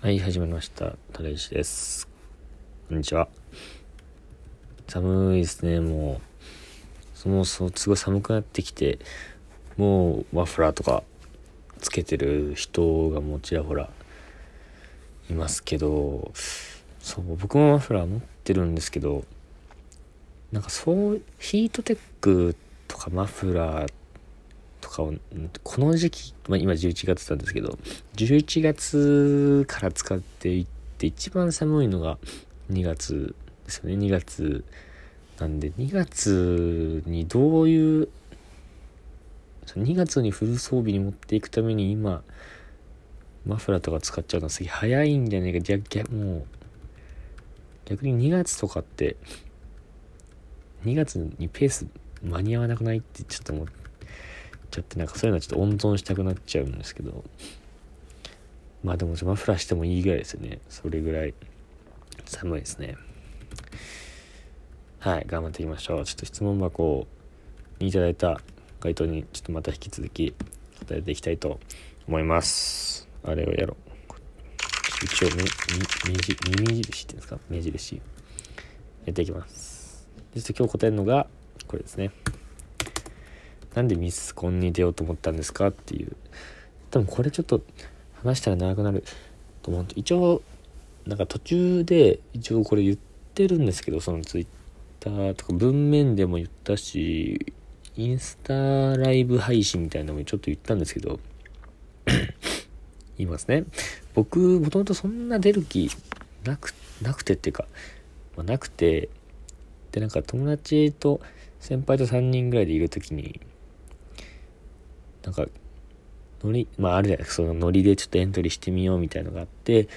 はい、始まりました。タレイシです。こんにちは。寒いですね、もう。そもそもすごい寒くなってきて、もうマフラーとかつけてる人がもちらほらいますけど、そう、僕もマフラー持ってるんですけど、なんかそう、ヒートテックとかマフラーとかをこの時期、まあ、今11月なんですけど11月から使っていって一番寒いのが2月ですよね。2月なんで2月にどういう2月にフル装備に持っていくために今マフラーとか使っちゃうのはすげえ早いんじゃないか。逆逆もう逆に2月とかって2月にペース間に合わなくないってちょっと思ってちゃってなんかそういうのはちょっと温存したくなっちゃうんですけど。まあでもマフラーしてもいいぐらいですよね。それぐらい。寒いですね。はい頑張っていきましょう。ちょっと質問箱にいただいた回答にちょっとまた引き続き答えていきたいと思います。あれをやろう。一応目目印っていうんですか？目印。やっていきます。でちょっと今日答えるのがこれですね。なんでミスコンに出ようと思ったんですかっていう。多分これちょっと話したら長くなると思う一応なんか途中で一応これ言ってるんですけどそのツイッターとか文面でも言ったしインスタライブ配信みたいなのもちょっと言ったんですけど言いますね。僕もともとそんな出る気なくなくてっていうか、まあ、なくてでなんか友達と先輩と3人ぐらいでいる時になんかノリまああるじゃないですか。そのノリでちょっとエントリーしてみようみたいのがあってで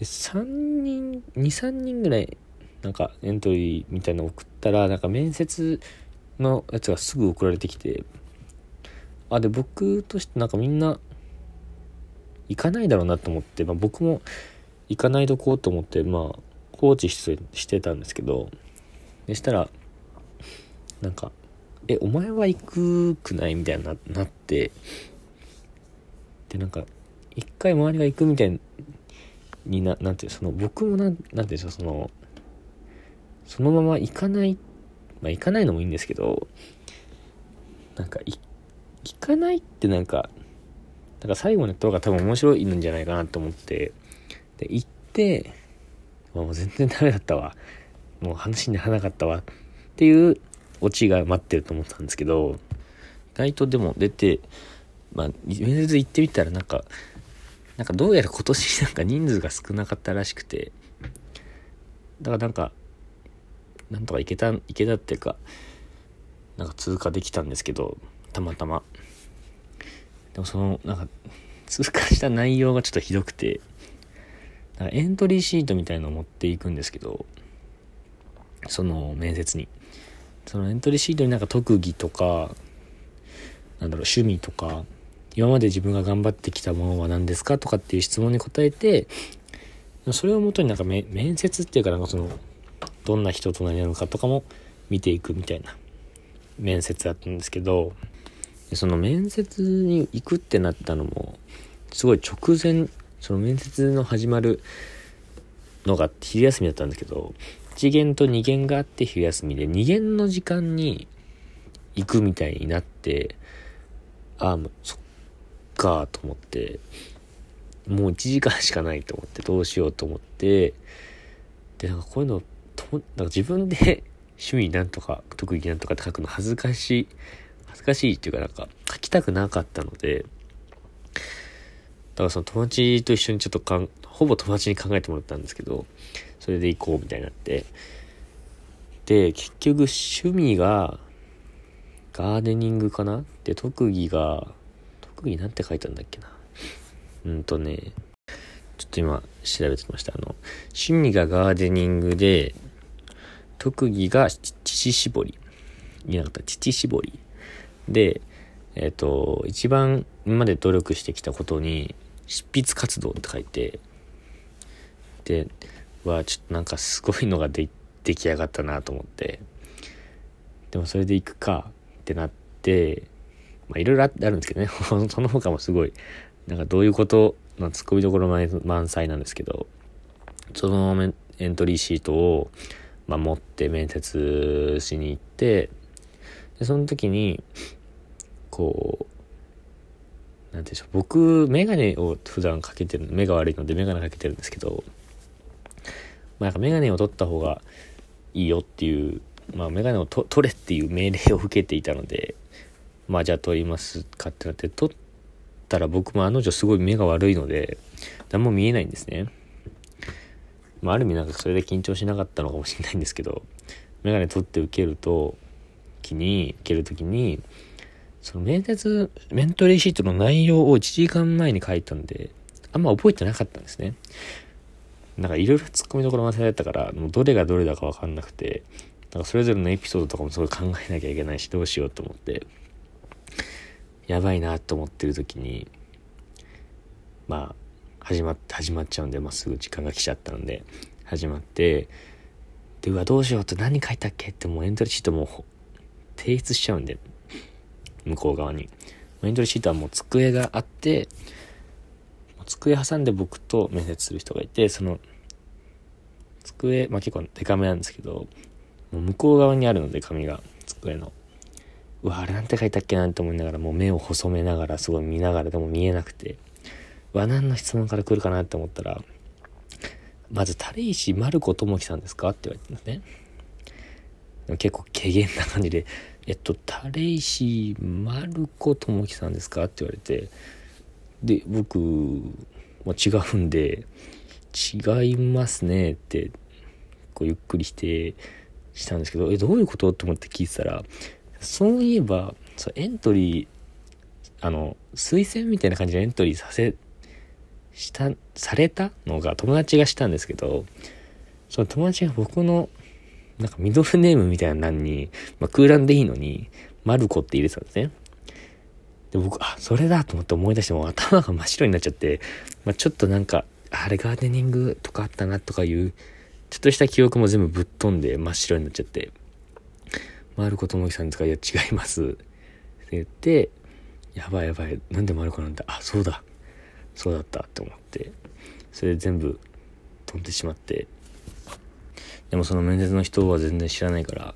3人23人ぐらいなんかエントリーみたいの送ったらなんか面接のやつがすぐ送られてきてあで僕としてなんかみんな行かないだろうなと思って、まあ、僕も行かないとこうと思ってまあ放置してしてたんですけどでしたらなんか「えお前は行くくない?」みたいにななってでなんか一回周りが行くみたいにななんていうその僕もなんなんていうんでしょうそのそのまま行かないまあ行かないのもいいんですけどなんか行かないってなんかなんか最後のやった方が多分面白いんじゃないかなと思ってで行ってもう全然ダメだったわもう話にならなかったわっていうオチが待ってると思ったんですけど意外とでも出てまあ面接行ってみたらなんかなんかどうやら今年なんか人数が少なかったらしくてだからなんかなんとかいけたいけたっていうかなんか通過できたんですけどたまたま。でもそのなんか通過した内容がちょっとひどくてエントリーシートみたいのを持っていくんですけどその面接に。そのエントリーシートになんか特技とかなんだろう趣味とか今まで自分が頑張ってきたものは何ですかとかっていう質問に答えてそれをもとになんか面接っていうかなんかそのどんな人と何なのかとかも見ていくみたいな面接だったんですけどその面接に行くってなったのもすごい直前その面接の始まるのが昼休みだったんですけど1限と2限があって昼休みで2限の時間に行くみたいになってああもうそっかと思ってもう1時間しかないと思ってどうしようと思ってでなんかこういうのとなんか自分で 趣味なんとか特技なんとかって書くの恥ずかしい恥ずかしいっていうかなんか書きたくなかったのでだからその友達と一緒にちょっとかんほぼ友達に考えてもらったんですけどそれで行こうみたいになって。で結局趣味がガーデニングかな？で特技が特技なんて書いたんだっけな？うんとねちょっと今調べてきました。あの趣味がガーデニングで特技が乳搾り。いなかった乳搾り。でえっ、ー、と一番今まで努力してきたことに執筆活動って書いて。ではちょっとなんかすごいのがで出来上がったなと思って。でもそれで行くかってなってまあいろいろあるんですけどね。その他もすごいなんかどういうことまあ、ツッコミどころ満載なんですけど、そのエントリーシートを、まあ、持って面接しに行って、で、その時に、こう、なんていうんでしょう、僕、メガネを普段かけてる、目が悪いのでメガネかけてるんですけど、まあ、なんかメガネを取った方がいいよっていう、まあ、メガネを取れっていう命令を受けていたので、まあ、じゃあ取りますかってなって、取ったら僕もあの女すごい目が悪いので、何も見えないんですね。まあ、ある意味なんかそれで緊張しなかったのかもしれないんですけど、メガネ取って受けると、きに、受けるときに、その面接、メントリーシートの内容を1時間前に書いたんで、あんま覚えてなかったんですね。なんかいろいろ突っ込みどころ忘れたから、もうどれがどれだかわかんなくて、なんかそれぞれのエピソードとかもすごい考えなきゃいけないし、どうしようと思って、やばいなと思ってる時に、まあ、始まって、始まっちゃうんで、まあ、すぐ時間が来ちゃったので、始まって、で、うわ、どうしようって何書いたっけってもうエントリーシートも提出しちゃうんで、向こう側に。エントリーシートはもう机があって、机挟んで僕と面接する人がいて、その、机、まあ結構デカめなんですけど、もう向こう側にあるので紙が、机の。うわ、あれなんて書いたっけなんて思いながら、もう目を細めながら、すごい見ながらでも見えなくて、うわ、何の質問から来るかなって思ったら、まず、垂石丸子智樹さんですかって言われてますね。でも結構軽減な感じで、えっと、垂石丸子智樹さんですかって言われて、で、僕、まあ、違うんで、違いますねって、こうゆっくりして、したんですけど、え、どういうこと？と思って聞いてたら、そういえば、そうエントリー、あの、推薦みたいな感じでエントリーさせ、した、されたのが友達がしたんですけど、その友達が僕の、なんかミドルネームみたいな欄に、まあ、空欄でいいのに、マルコって入れてたんですね。で、僕、あ、それだと思って思い出しても頭が真っ白になっちゃって、まあ、ちょっとなんか、あれガーデニングとかあったなとかいう、ちょっとした記憶も全部ぶっ飛んで真っ白になっちゃって、マルコともきさんですか？いや、違います。って言って、やばいやばい、なんでマルコなんだあ、そうだ。そうだったって思って、それで全部飛んでしまって、でもその面接の人は全然知らないから、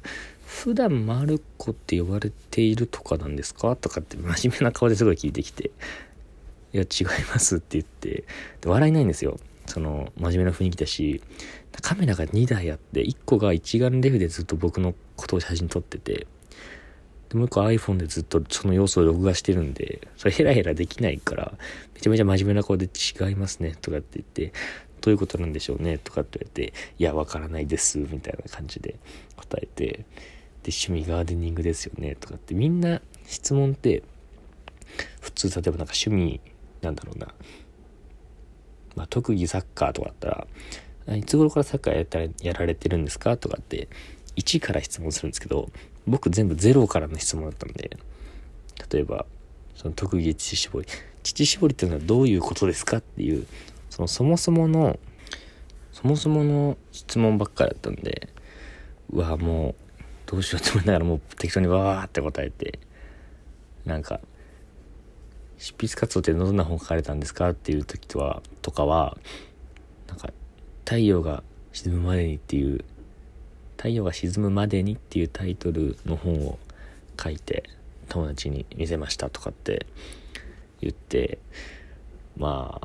普段マルコって呼ばれているとかなんですか？とかって真面目な顔ですごい聞いてきて、いや、違いますって言って、で笑いないんですよ。その、真面目な雰囲気だし、カメラが2台あって、1個が一眼レフでずっと僕のことを写真撮ってて、でもう1個 iPhone でずっとその様子を録画してるんで、それヘラヘラできないから、めちゃめちゃ真面目な顔で違いますね、とかって言って、どういうことなんでしょうね、とかって言われて、いや、わからないです、みたいな感じで答えて、で、趣味ガーデニングですよね、とかってみんな質問って、普通、例えばなんか趣味、なんだろうな、まあ、特技サッカーとかだったら、いつ頃からサッカーやったらやられてるんですか？とかって1から質問するんですけど僕全部0からの質問だったんで例えばその特技乳搾り。乳搾りっていうのはどういうことですかっていうそのそもそものそもそもの質問ばっかりだったんでうわもうどうしようと思いながらもう適当にわーって答えてなんか執筆活動ってどんな本書かれたんですかっていう時とは、とかは、なんか、太陽が沈むまでにっていう、太陽が沈むまでにっていうタイトルの本を書いて、友達に見せましたとかって言って、ま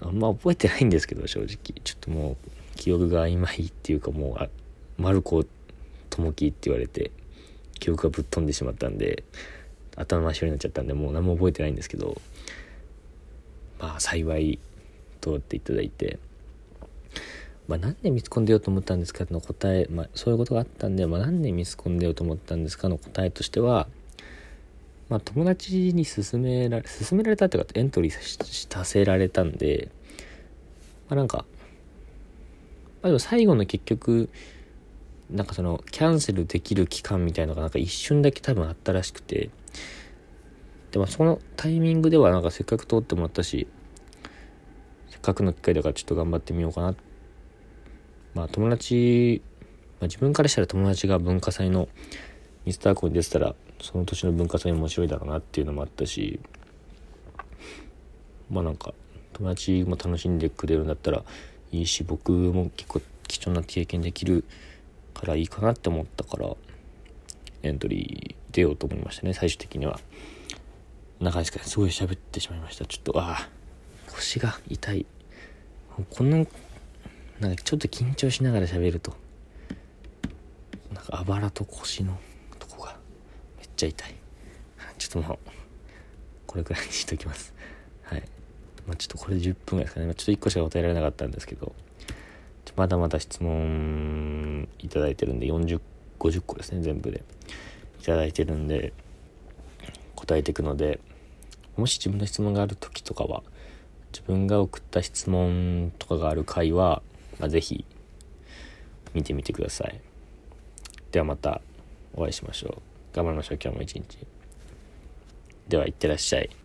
あ、あんま覚えてないんですけど、正直。ちょっともう、記憶が曖昧っていうかもう、あ、マルコ友樹って言われて、記憶がぶっ飛んでしまったんで、頭真っ白になっちゃったんでもう何も覚えてないんですけどまあ幸い通っていただいてまあ何でミスコン出ようと思ったんですかの答え、まあ、そういうことがあったんで、まあ、何でミスコン出ようと思ったんですかの答えとしてはまあ友達に勧められ勧められたっていうかエントリーさせられたんでまあなんかまあでも最後の結局なんかそのキャンセルできる期間みたいのがなんか一瞬だけ多分あったらしくて。でもそのタイミングではなんかせっかく通ってもらったしせっかくの機会だからちょっと頑張ってみようかな。まあ友達、まあ、自分からしたら友達が文化祭のミスターコに出てたらその年の文化祭面白いだろうなっていうのもあったしまあなんか友達も楽しんでくれるんだったらいいし僕も結構貴重な経験できるからいいかなって思ったからエントリー出ようと思いましたね最終的には。長いですかすごい喋ってしまいました。ちょっとああ腰が痛い。こんななんかちょっと緊張しながら喋るとなんかあばらと腰のとこがめっちゃ痛い。ちょっともうこれくらいにしときます。はい。まあ、ちょっとこれで10分ぐらいですかね、まあ、ちょっと1個しか答えられなかったんですけど。まだまだ質問いただいてるんで4050個ですね全部で。いただいてるんで答えていくのでもし自分の質問がある時とかは自分が送った質問とかがある回は、まあ、ぜひ見てみてください。ではまたお会いしましょう。頑張りましょう。今日も一日。ではいってらっしゃい。